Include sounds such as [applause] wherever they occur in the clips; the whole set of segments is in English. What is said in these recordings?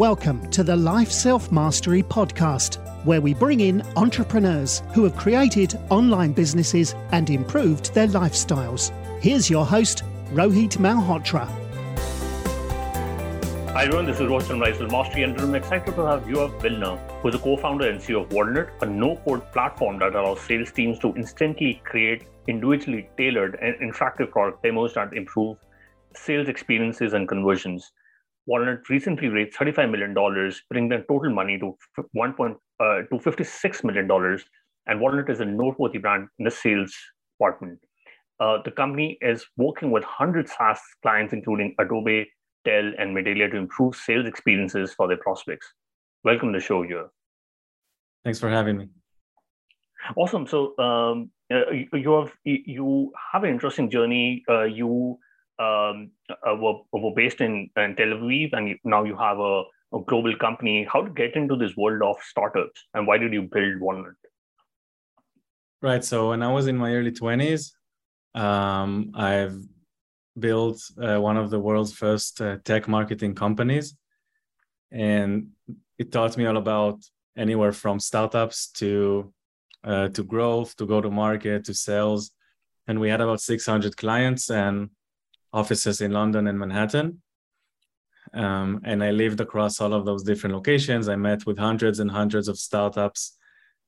Welcome to the Life Self Mastery Podcast, where we bring in entrepreneurs who have created online businesses and improved their lifestyles. Here's your host, Rohit Malhotra. Hi everyone, this is Rohit Roshan Raisel Mastery, and I'm excited to have Yoav Vilner, who is a co-founder and CEO of Walnut, a no-code platform that allows sales teams to instantly create individually tailored and interactive product demos that improve sales experiences and conversions. Walnut recently raised $35 million, bringing their total money to one point uh, to $56 million. And Walnut is a noteworthy brand in the sales department. Uh, the company is working with 100 SaaS clients, including Adobe, Dell, and Medallia, to improve sales experiences for their prospects. Welcome to the show, here. Thanks for having me. Awesome. So um, uh, you have you have an interesting journey. Uh, you um, uh, were, were based in, in Tel Aviv, and now you have a, a, global company. How to get into this world of startups, and why did you build Walnut? Right. So when I was in my early twenties, um, I've built uh, one of the world's first uh, tech marketing companies, and it taught me all about anywhere from startups to uh, to growth, to go to market, to sales. And we had about 600 clients, and offices in London and Manhattan. Um, and I lived across all of those different locations. I met with hundreds and hundreds of startups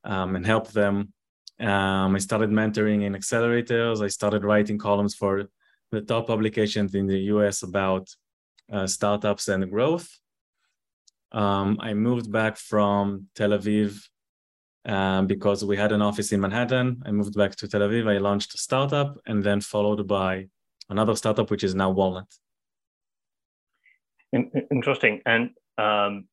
um, and helped them. Um, I started mentoring in accelerators. I started writing columns for the top publications in the US about uh, startups and growth. Um, I moved back from Tel Aviv uh, because we had an office in Manhattan. I moved back to Tel Aviv. I launched a startup and then followed by another startup which is now Walnut. Interesting. And um,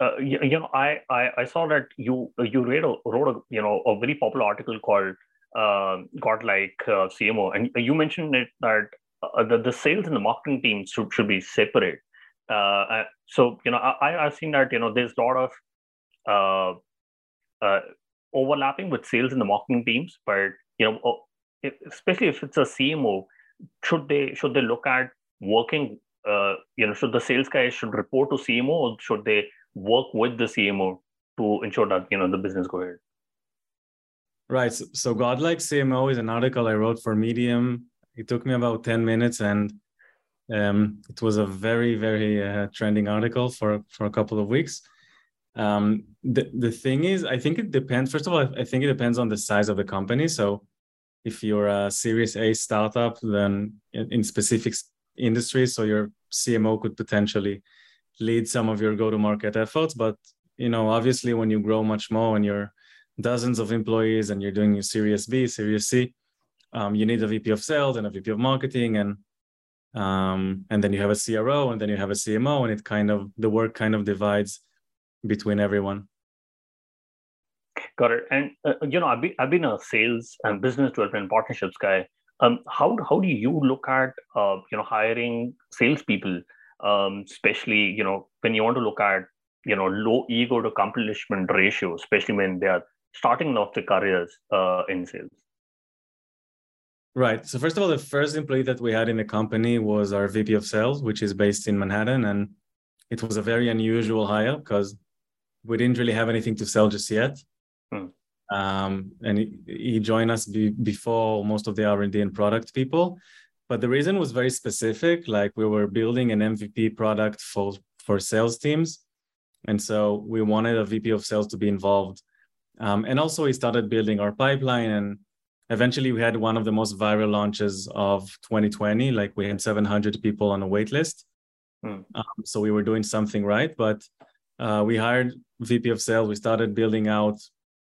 uh, you, you, know, I, I, I saw that you you read a, wrote a you know a very popular article called uh, "Godlike uh, CMO," and you mentioned it that uh, the, the sales and the marketing teams should, should be separate. Uh, uh, so you know, I I've seen that you know there's a lot of overlapping with sales and the marketing teams, but you know, especially if it's a CMO, should they should they look at working uh, you know should the sales guys should report to cmo or should they work with the cmo to ensure that you know the business go ahead? Right. So, so godlike cmo is an article i wrote for medium. It took me about 10 minutes and um, it was a very very uh, trending article for for a couple of weeks. Um, the, the thing is i think it depends first of all i think it depends on the size of the company. So if you're a Series A startup, then in, in specific industries, so your CMO could potentially lead some of your go-to-market efforts. But you know, obviously, when you grow much more and you're dozens of employees and you're doing your Series B, Series C, um, you need a VP of sales and a VP of marketing, and um, and then you have a CRO, and then you have a CMO, and it kind of the work kind of divides between everyone. Got it. And uh, you know, I've been I've been a sales and business development partnerships guy. Um, how how do you look at uh, you know hiring salespeople, um, especially you know when you want to look at you know low ego to accomplishment ratio, especially when they are starting off their careers uh, in sales. Right. So first of all, the first employee that we had in the company was our VP of sales, which is based in Manhattan, and it was a very unusual hire because we didn't really have anything to sell just yet. Um, and he, he, joined us be, before most of the R&D and product people. But the reason was very specific. Like we were building an MVP product for for sales teams, and so we wanted a VP of sales to be involved. Um, and also, we started building our pipeline, and eventually, we had one of the most viral launches of 2020. Like we had 700 people on a wait list. Hmm. Um, so we were doing something right. But uh, we hired VP of sales. We started building out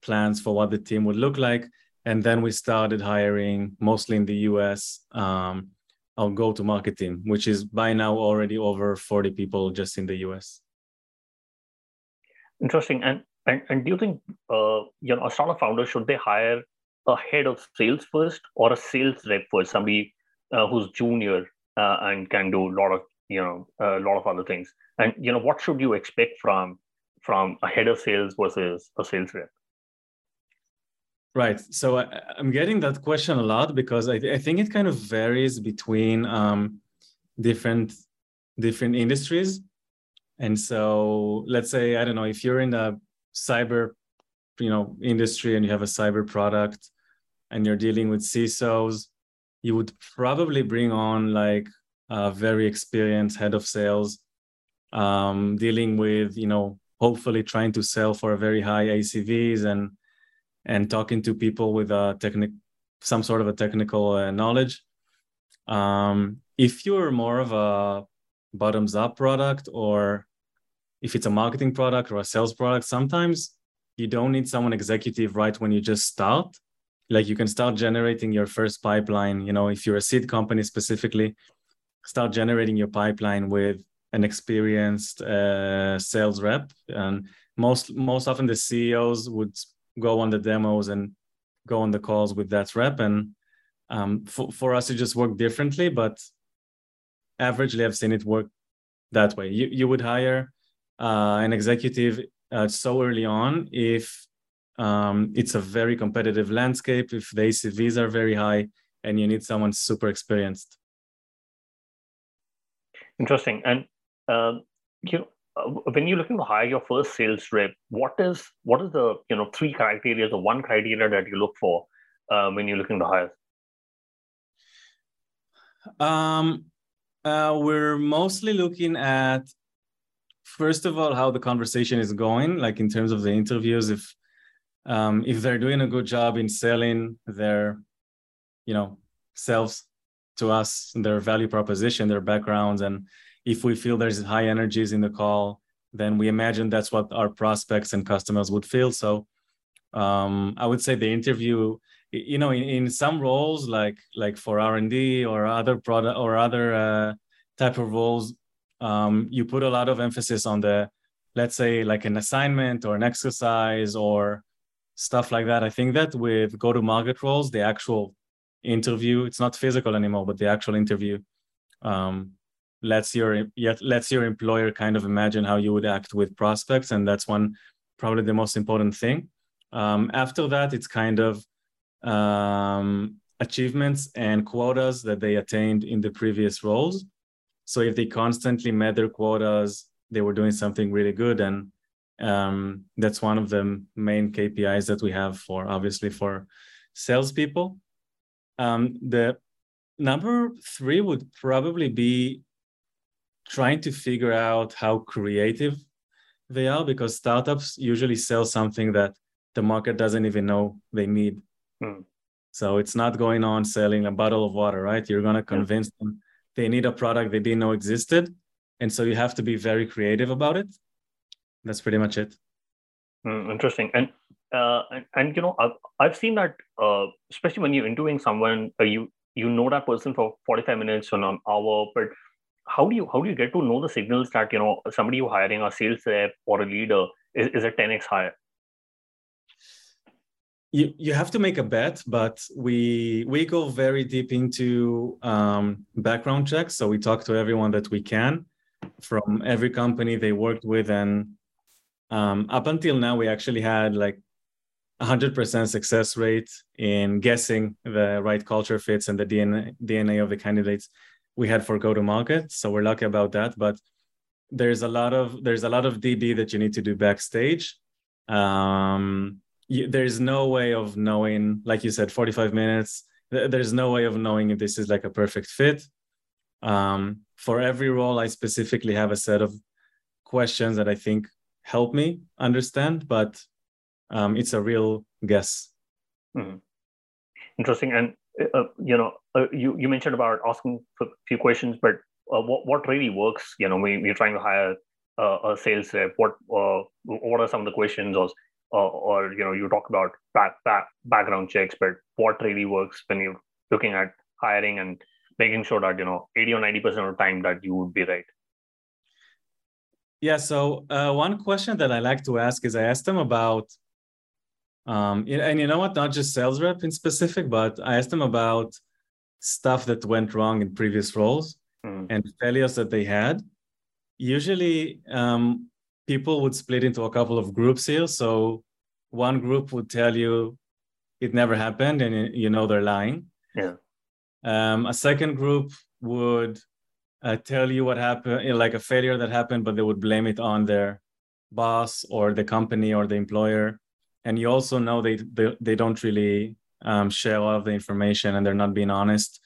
plans for what the team would look like. And then we started hiring mostly in the US um, our go to market team, which is by now already over 40 people just in the US. Interesting. And and, and do you think uh, you know a startup founder should they hire a head of sales first or a sales rep first, somebody uh, who's junior uh, and can do a lot of you know a lot of other things? And you know what should you expect from from a head of sales versus a sales rep? Right. So I, am getting that question a lot because I, I think it kind of varies between um, different different industries. And so let's say, I don't know, if you're in the cyber, you know, industry and you have a cyber product and you're dealing with CISOs, you would probably bring on like a very experienced head of sales um, dealing with, you know, hopefully trying to sell for a very high ACVs and and talking to people with a technic some sort of a technical uh, knowledge. Um, if you're more of a bottoms up product or if it's a marketing product or a sales product, sometimes you don't need someone executive right when you just start. Like you can start generating your first pipeline. You know, if you're a seed company specifically, start generating your pipeline with an experienced uh, sales rep. And most most often the CEOs would go on the demos and go on the calls with that rep. And um, for, for us, it just worked differently, but averagely I've seen it work that way. You, you would hire uh, an executive uh, so early on if um, it's a very competitive landscape, if the ACVs are very high, and you need someone super experienced. Interesting. And uh, you know, when you're looking to hire your first sales rep, what is what is the you know three criteria or one criteria that you look for uh, when you're looking to hire? Um, uh, we're mostly looking at first of all how the conversation is going, like in terms of the interviews. If um, if they're doing a good job in selling their, you know, selves to us, their value proposition, their backgrounds, and if we feel there's high energies in the call, then we imagine that's what our prospects and customers would feel. So um, I would say the interview you know in, in some roles like like for r&d or other product or other uh, type of roles um, you put a lot of emphasis on the let's say like an assignment or an exercise or stuff like that i think that with go to market roles the actual interview it's not physical anymore but the actual interview um, lets your yet lets your employer kind of imagine how you would act with prospects and that's one probably the most important thing um, after that it's kind of um, achievements and quotas that they attained in the previous roles. So if they constantly met their quotas, they were doing something really good, and um, that's one of the main KPIs that we have for obviously for salespeople. Um, the number three would probably be trying to figure out how creative they are because startups usually sell something that the market doesn't even know they need Hmm. So it's not going on selling a bottle of water, right? You're going to convince yeah. them they need a product they didn't know existed. And so you have to be very creative about it. That's pretty much it. Mm, interesting. And, uh, and, and, you know, I've, I've seen that, uh, especially when you're interviewing someone, uh, you, you know that person for 45 minutes or an hour, but how do you, how do you get to know the signals that, you know, somebody you're hiring a sales rep or a leader is, is a 10x higher? you, you have to make a bet, but we we go very deep into um, background checks. So we talk to everyone that we can from every company they worked with, and um, up until now, we actually had like 100% success rate in guessing the right culture fits and the DNA DNA of the candidates we had for go to market. So we're lucky about that, but there's a lot of there's a lot of DD that you need to do backstage. Um, you, there's no way of knowing like you said 45 minutes there's no way of knowing if this is like a perfect fit um, for every role i specifically have a set of questions that i think help me understand but um, it's a real guess mm-hmm. interesting and uh, you know uh, you, you mentioned about asking a few questions but uh, what, what really works you know we, we're trying to hire a sales rep. What uh, what are some of the questions or or you know you talk about back, back background checks but what really works when you're looking at hiring and making sure that you know 80 or 90 percent of the time that you would be right? Yeah so uh, one question that i like to ask is i asked them about um, and you know what not just sales rep in specific but i asked them about stuff that went wrong in previous roles mm. and failures that they had usually um, people would split into a couple of groups here. So one group would tell you it never happened and you know they're lying. Yeah. Um, a second group would uh, tell you what happened, like a failure that happened, but they would blame it on their boss or the company or the employer. And you also know they they, they don't really um, share all of the information and they're not being honest.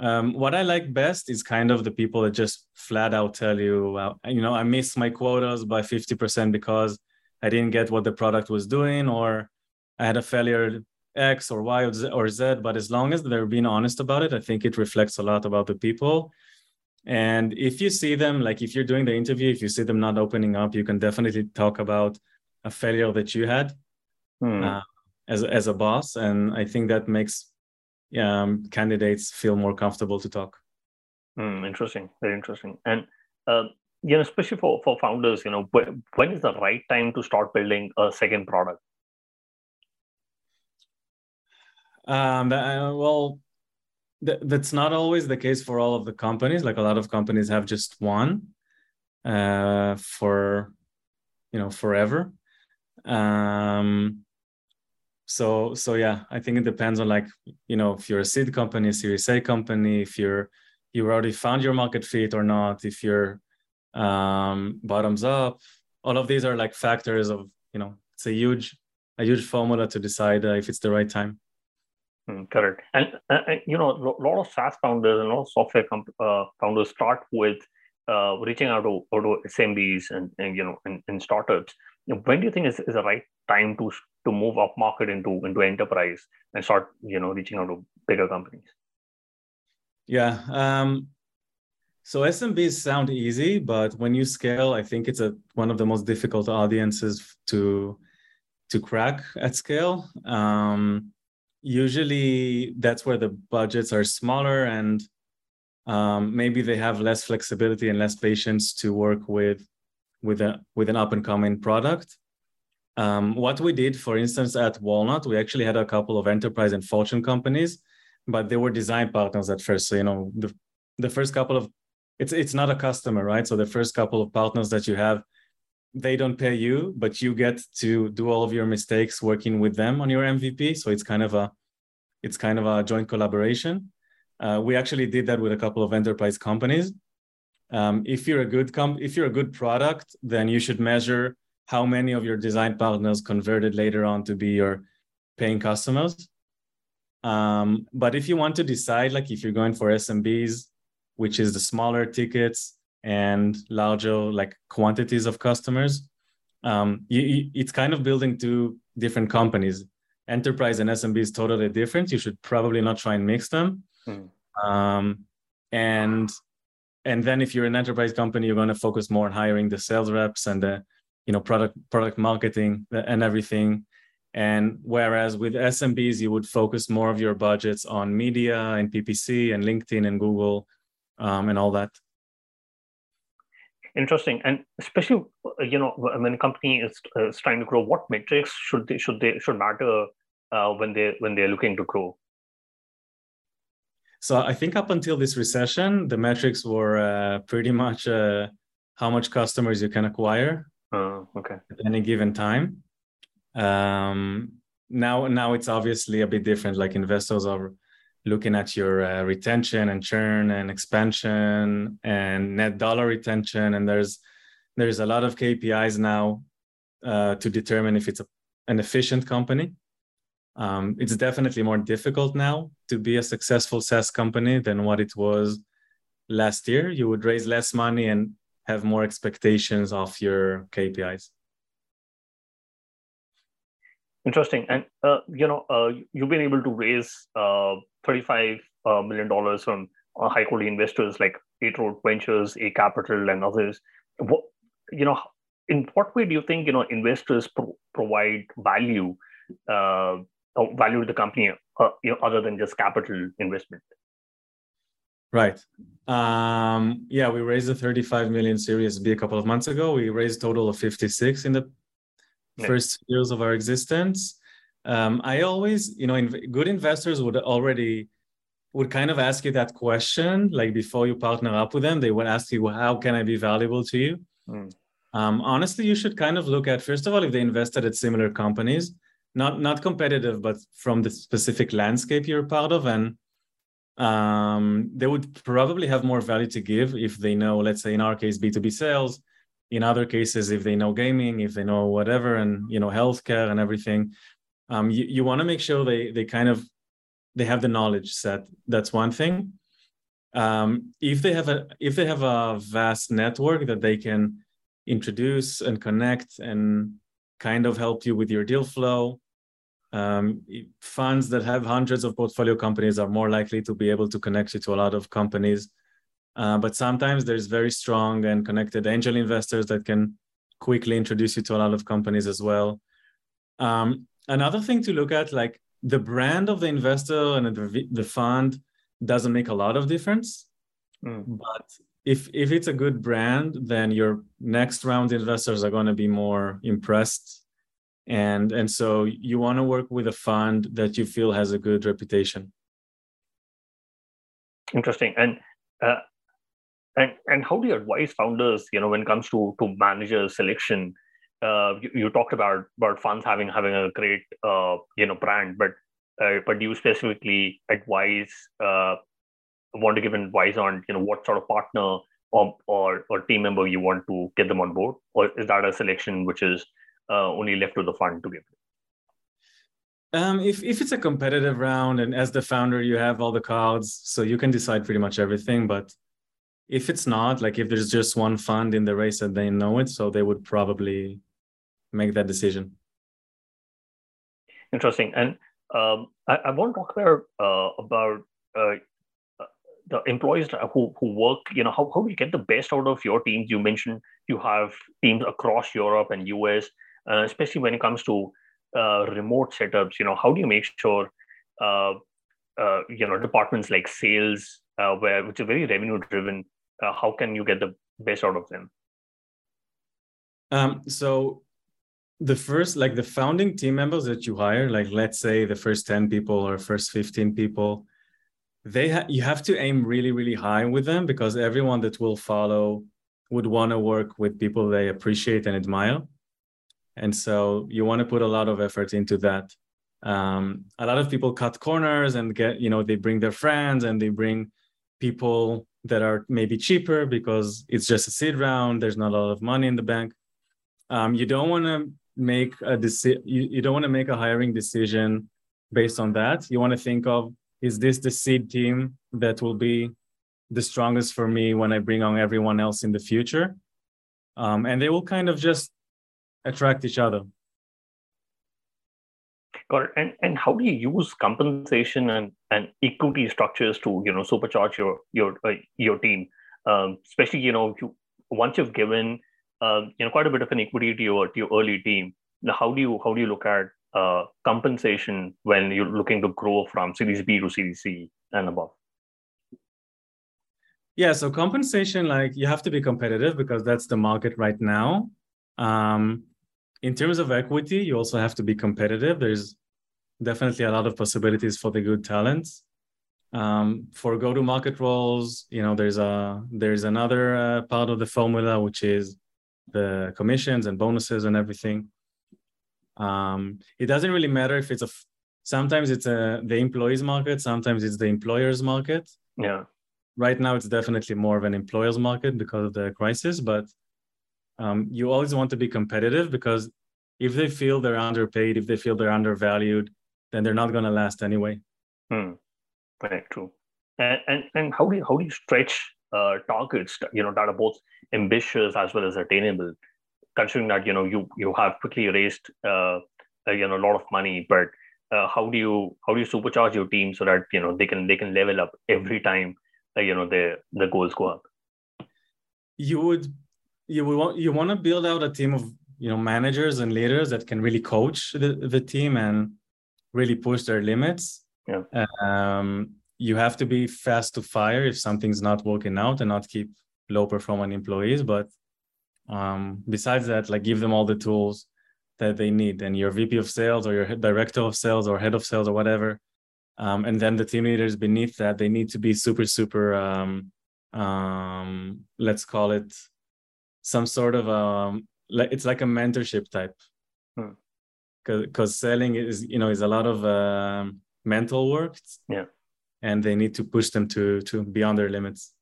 Um, what I like best is kind of the people that just flat out tell you, uh, you know, I missed my quotas by 50% because I didn't get what the product was doing, or I had a failure X or Y or Z. But as long as they're being honest about it, I think it reflects a lot about the people. And if you see them, like if you're doing the interview, if you see them not opening up, you can definitely talk about a failure that you had hmm. uh, as as a boss, and I think that makes um, candidates feel more comfortable to talk. Hmm, interesting, very interesting. And uh, you know, especially for for founders, you know, when is the right time to start building a second product? Um, uh, well, th- that's not always the case for all of the companies. Like a lot of companies have just one uh, for you know forever. Um, so so yeah, I think it depends on like you know if you're a seed company, Series A company, if you're you already found your market fit or not, if you're um, bottoms up. All of these are like factors of you know it's a huge a huge formula to decide uh, if it's the right time. Mm, correct. And, uh, you know, a lot of SaaS founders and a lot of software comp- uh, founders start with uh, reaching out to, out to SMBs and, and you know, in, in, startups. When do you think is, is the right time to to move up market into into enterprise and start you know reaching out to bigger companies? Yeah. Um, so SMBs sound easy, but when you scale, I think it's a one of the most difficult audiences to to crack at scale. Um, usually that's where the budgets are smaller and um, maybe they have less flexibility and less patience to work with with a with an up and coming product um, what we did for instance at walnut we actually had a couple of enterprise and fortune companies but they were design partners at first so you know the, the first couple of it's it's not a customer right so the first couple of partners that you have they don't pay you, but you get to do all of your mistakes working with them on your MVP. So it's kind of a it's kind of a joint collaboration. Uh, we actually did that with a couple of enterprise companies. Um, if you're a good comp- if you're a good product, then you should measure how many of your design partners converted later on to be your paying customers. Um, but if you want to decide, like if you're going for SMBs, which is the smaller tickets, and larger like quantities of customers um, you, it's kind of building two different companies enterprise and smb is totally different you should probably not try and mix them mm. um, and and then if you're an enterprise company you're going to focus more on hiring the sales reps and the you know product product marketing and everything. And whereas with smbs you would focus more of your budgets on media and ppc and linkedin and google um, and all that. Interesting, and especially you know when a company is, uh, is trying to grow, what metrics should they should they should matter uh, when they when they're looking to grow? So I think up until this recession, the metrics were uh, pretty much uh, how much customers you can acquire uh, okay. at any given time. Um, now, now it's obviously a bit different. Like investors are looking at your uh, retention and churn and expansion and net dollar retention and there's there's a lot of kpis now uh, to determine if it's a, an efficient company um, it's definitely more difficult now to be a successful saas company than what it was last year you would raise less money and have more expectations of your kpis Interesting. And, uh, you know, uh, you've been able to raise uh, 35 uh, million dollars from uh, high quality investors like Eight Road Ventures, A Capital, and others. What, you know, in what way do you think, you know, investors pro- provide value, uh, value to the company, you know, other than just capital investment? Right. Um, yeah, we raised a 35 million Series B a couple of months ago. We raised total of 56 in the yeah. first years of our existence. Um, I always, you know, in, good investors would already would kind of ask you that question, like before you partner up with them, they would ask you, "How can I be valuable to you?" Mm. Um, honestly, you should kind of look at first of all if they invested at similar companies, not not competitive, but from the specific landscape you're part of, and um, they would probably have more value to give if they know, let's say in our case, B2B sales. In other cases, if they know gaming, if they know whatever, and you know healthcare and everything, um, you, you want to make sure they they kind of they have the knowledge set. That's one thing. Um, if they have a if they have a vast network that they can introduce and connect and kind of help you with your deal flow, um, funds that have hundreds of portfolio companies are more likely to be able to connect you to a lot of companies. Uh, but sometimes there's very strong and connected angel investors that can quickly introduce you to a lot of companies as well. Um, another thing to look at, like the brand of the investor and the, the fund doesn't make a lot of difference. Mm. But if if it's a good brand, then your next round investors are going to be more impressed and and so you want to work with a fund that you feel has a good reputation. Interesting. And uh, and and how do you advise founders you know when it comes to to manager selection? Uh, you, you, talked about about funds having having a great uh, you know brand but uh, but do you specifically advise uh, want to give advice on you know what sort of partner or, or or team member you want to get them on board? Or is that a selection which is uh, only left to the fund to give? Um, if if it's a competitive round and as the founder you have all the cards, so you can decide pretty much everything. But if it's not, like if there's just one fund in the race and they know it, so they would probably make that decision. Interesting. And um, I, I, want to talk about uh, about uh, the employees who, who work. You know, how, how do you get the best out of your teams? You mentioned you have teams across Europe and US uh, especially when it comes to uh, remote setups. You know, how do you make sure uh, uh you know departments like sales, uh, where which are very revenue driven, uh, how can you get the best out of them? Um, so the first like the founding team members that you hire like let's say the first 10 people or first 15 people they ha- you have to aim really really high with them because everyone that will follow would want to work with people they appreciate and admire and so you want to put a lot of effort into that. Um, a lot of people cut corners and get you know they bring their friends and they bring people that are maybe cheaper because it's just a seed round there's not a lot of money in the bank. Um, you don't want to make a decision you, you don't want to make a hiring decision based on that. You want to think of is this the seed team that will be the strongest for me when i bring on everyone else in the future? Um, and they will kind of just attract each other. Got it. And and how do you use compensation and, and equity structures to you know supercharge your your uh, your team, um, especially you know you, once you've given um, you know quite a bit of an equity to your to your early team. Now, how do you how do you look at uh, compensation when you're looking to grow from Series B to Series C and above? Yeah, so compensation, like you have to be competitive because that's the market right now. Um, in terms of equity, you also have to be competitive. There's definitely a lot of possibilities for the good talents. Um, for go-to-market roles, you know, there's a there's another uh, part of the formula which is the commissions and bonuses and everything. Um, it doesn't really matter if it's a. Sometimes it's a the employees market. Sometimes it's the employers market. Yeah. Right now, it's definitely more of an employers market because of the crisis, but um, you always want to be competitive because if they feel they're underpaid, if they feel they're undervalued, then they're not going to last anyway. Hmm. Very true. And, and and how do you, how do you stretch uh, targets? You know that are both ambitious as well as attainable. Considering that you know you you have quickly raised uh, uh, you know a lot of money, but uh, how do you how do you supercharge your team so that you know they can they can level up every time uh, you know the the goals go up? You would you want you want to build out a team of you know managers and leaders that can really coach the, the team and really push their limits yeah. um, you have to be fast to fire if something's not working out and not keep low performing employees but um, besides that like give them all the tools that they need and your vp of sales or your director of sales or head of sales or whatever um, and then the team leaders beneath that they need to be super super um, um let's call it some sort of um like it's like a mentorship type because hmm. selling is you know is a lot of uh, mental work yeah and they need to push them to to beyond their limits.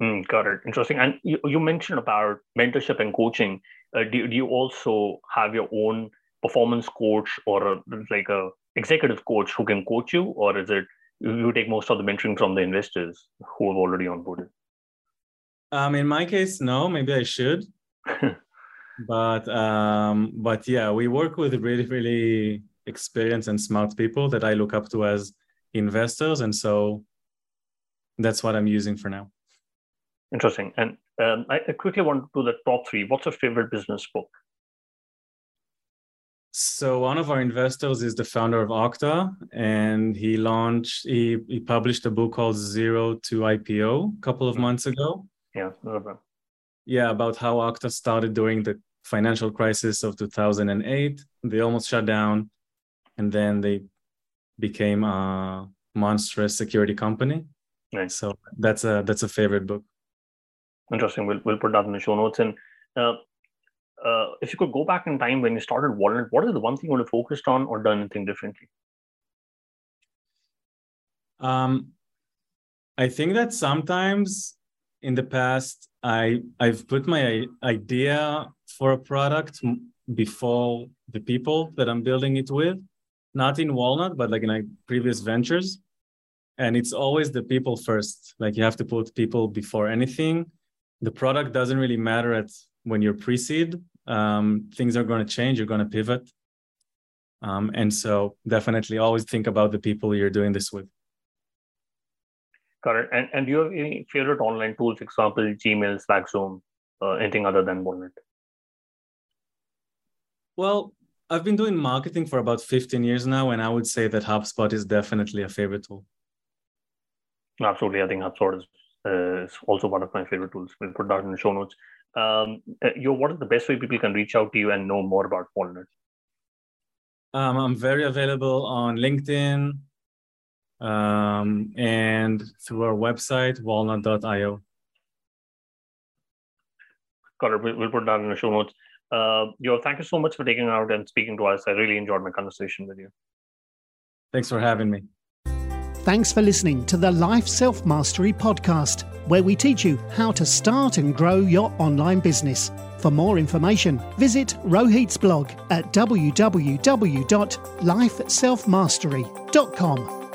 Mm, got it. Interesting. And you, you mentioned about mentorship and coaching. Uh, do, do you also have your own performance coach or a, like a executive coach who can coach you, or is it you take most of the mentoring from the investors who have already onboarded? Um, in my case, no. Maybe I should. [laughs] but um, but yeah, we work with really really experienced and smart people that I look up to as investors, and so that's what I'm using for now. Interesting. And um, I, I quickly want to do the top three. What's your favorite business book? So one of our investors is the founder of Okta, and he launched, he, he published a book called Zero to IPO a couple of mm-hmm. months ago. Yeah, yeah, about how Okta started during the financial crisis of 2008. They almost shut down, and then they became a monstrous security company. Nice. So that's a that's a favorite book. Interesting. We'll we'll put that in the show notes. And uh, uh, if you could go back in time when you started Walnut, what is the one thing you would have focused on or done anything differently? Um, I think that sometimes in the past I I've put my idea for a product before the people that I'm building it with, not in Walnut, but like in my previous ventures. And it's always the people first. Like you have to put people before anything. The product doesn't really matter at when you're pre-seed. Um, things are going to change. You're going to pivot. Um, and so definitely always think about the people you're doing this with. And, and do you have any favorite online tools, example, Gmail, Slack, Zoom, uh, anything other than Walnut? Well, I've been doing marketing for about 15 years now, and I would say that HubSpot is definitely a favorite tool. Absolutely. I think HubSpot is, uh, is also one of my favorite tools. We'll put that in the show notes. Um, uh, Yoav, what is the best way people can reach out to you and know more about Walnut? Um, I'm very available on LinkedIn, um, and through our website, walnut.io. Got it. We'll put that in the show notes. Uh, Yoav, thank you so much for taking out and speaking to us. I really enjoyed my conversation with you. Thanks for having me. Thanks for listening to the Life Self Mastery podcast, where we teach you how to start and grow your online business. For more information, visit Rohit's blog at www.lifeselfmastery.com.